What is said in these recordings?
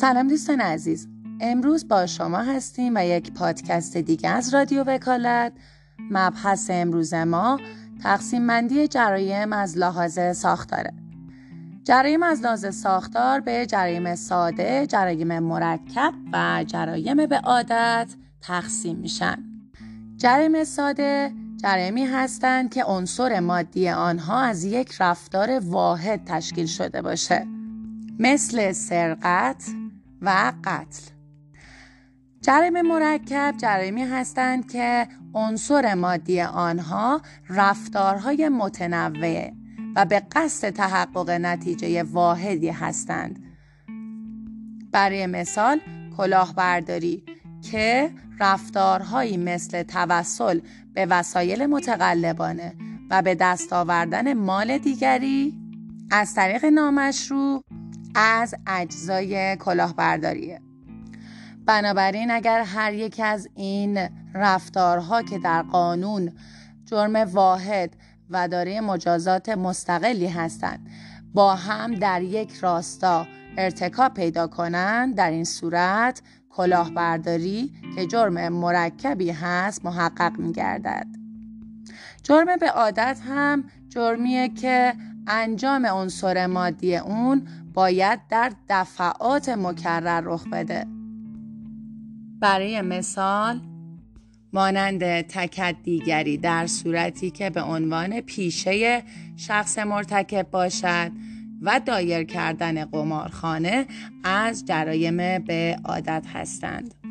سلام دوستان عزیز. امروز با شما هستیم و یک پادکست دیگه از رادیو وکالت. مبحث امروز ما تقسیم بندی جرایم از لحاظ ساختاره. جرایم از لحاظ ساختار به جرایم ساده، جرایم مرکب و جرایم به عادت تقسیم میشن. جرایم ساده جرایمی هستند که عنصر مادی آنها از یک رفتار واحد تشکیل شده باشه. مثل سرقت و قتل. جرایم مرکب جرایمی هستند که عنصر مادی آنها رفتارهای متنوع و به قصد تحقق نتیجه واحدی هستند. برای مثال کلاهبرداری که رفتارهایی مثل توسل به وسایل متقلبانه و به دست آوردن مال دیگری از طریق نامشروع از اجزای کلاهبرداریه بنابراین اگر هر یک از این رفتارها که در قانون جرم واحد و داره مجازات مستقلی هستند با هم در یک راستا ارتکاب پیدا کنند در این صورت کلاهبرداری که جرم مرکبی هست محقق می گردد. جرم به عادت هم جرمیه که انجام عنصر مادی اون باید در دفعات مکرر رخ بده. برای مثال مانند تکت دیگری در صورتی که به عنوان پیشه شخص مرتکب باشد و دایر کردن قمارخانه از جرایم به عادت هستند.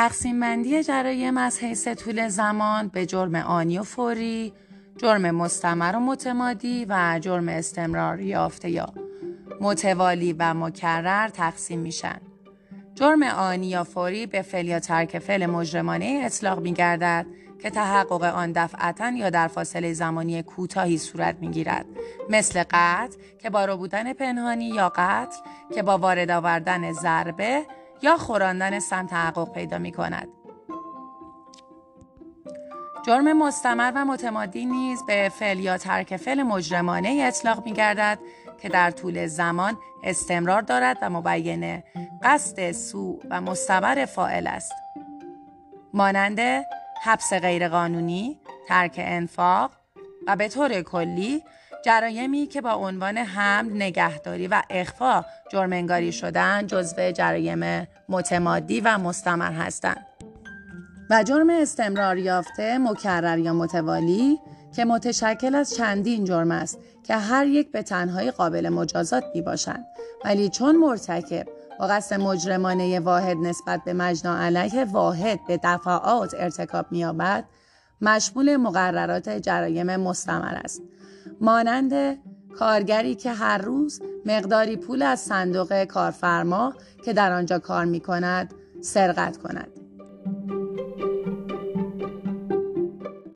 تقسیم بندی جرایم از حیث طول زمان به جرم آنی و فوری، جرم مستمر و متمادی و جرم استمرار یافته یا متوالی و مکرر تقسیم میشن. جرم آنی یا فوری به فعل یا ترک فعل مجرمانه اطلاق می گردد که تحقق آن دفعتا یا در فاصله زمانی کوتاهی صورت می گیرد مثل قتل که با رو بودن پنهانی یا قتل که با وارد آوردن ضربه یا خوراندن سم تحقق پیدا می کند. جرم مستمر و متمادی نیز به فعل یا ترک فعل مجرمانه اطلاق می گردد که در طول زمان استمرار دارد و مبین قصد سو و مستمر فائل است. مانند حبس غیرقانونی، ترک انفاق و به طور کلی جرایمی که با عنوان حمل، نگهداری و اخفا جرمنگاری شدن جزو جرایم متمادی و مستمر هستند. و جرم استمرار یافته مکرر یا متوالی که متشکل از چندین جرم است که هر یک به تنهایی قابل مجازات می باشند ولی چون مرتکب با قصد مجرمانه واحد نسبت به مجنا علیه واحد به دفعات ارتکاب می‌یابد مشمول مقررات جرایم مستمر است مانند کارگری که هر روز مقداری پول از صندوق کارفرما که در آنجا کار می کند سرقت کند.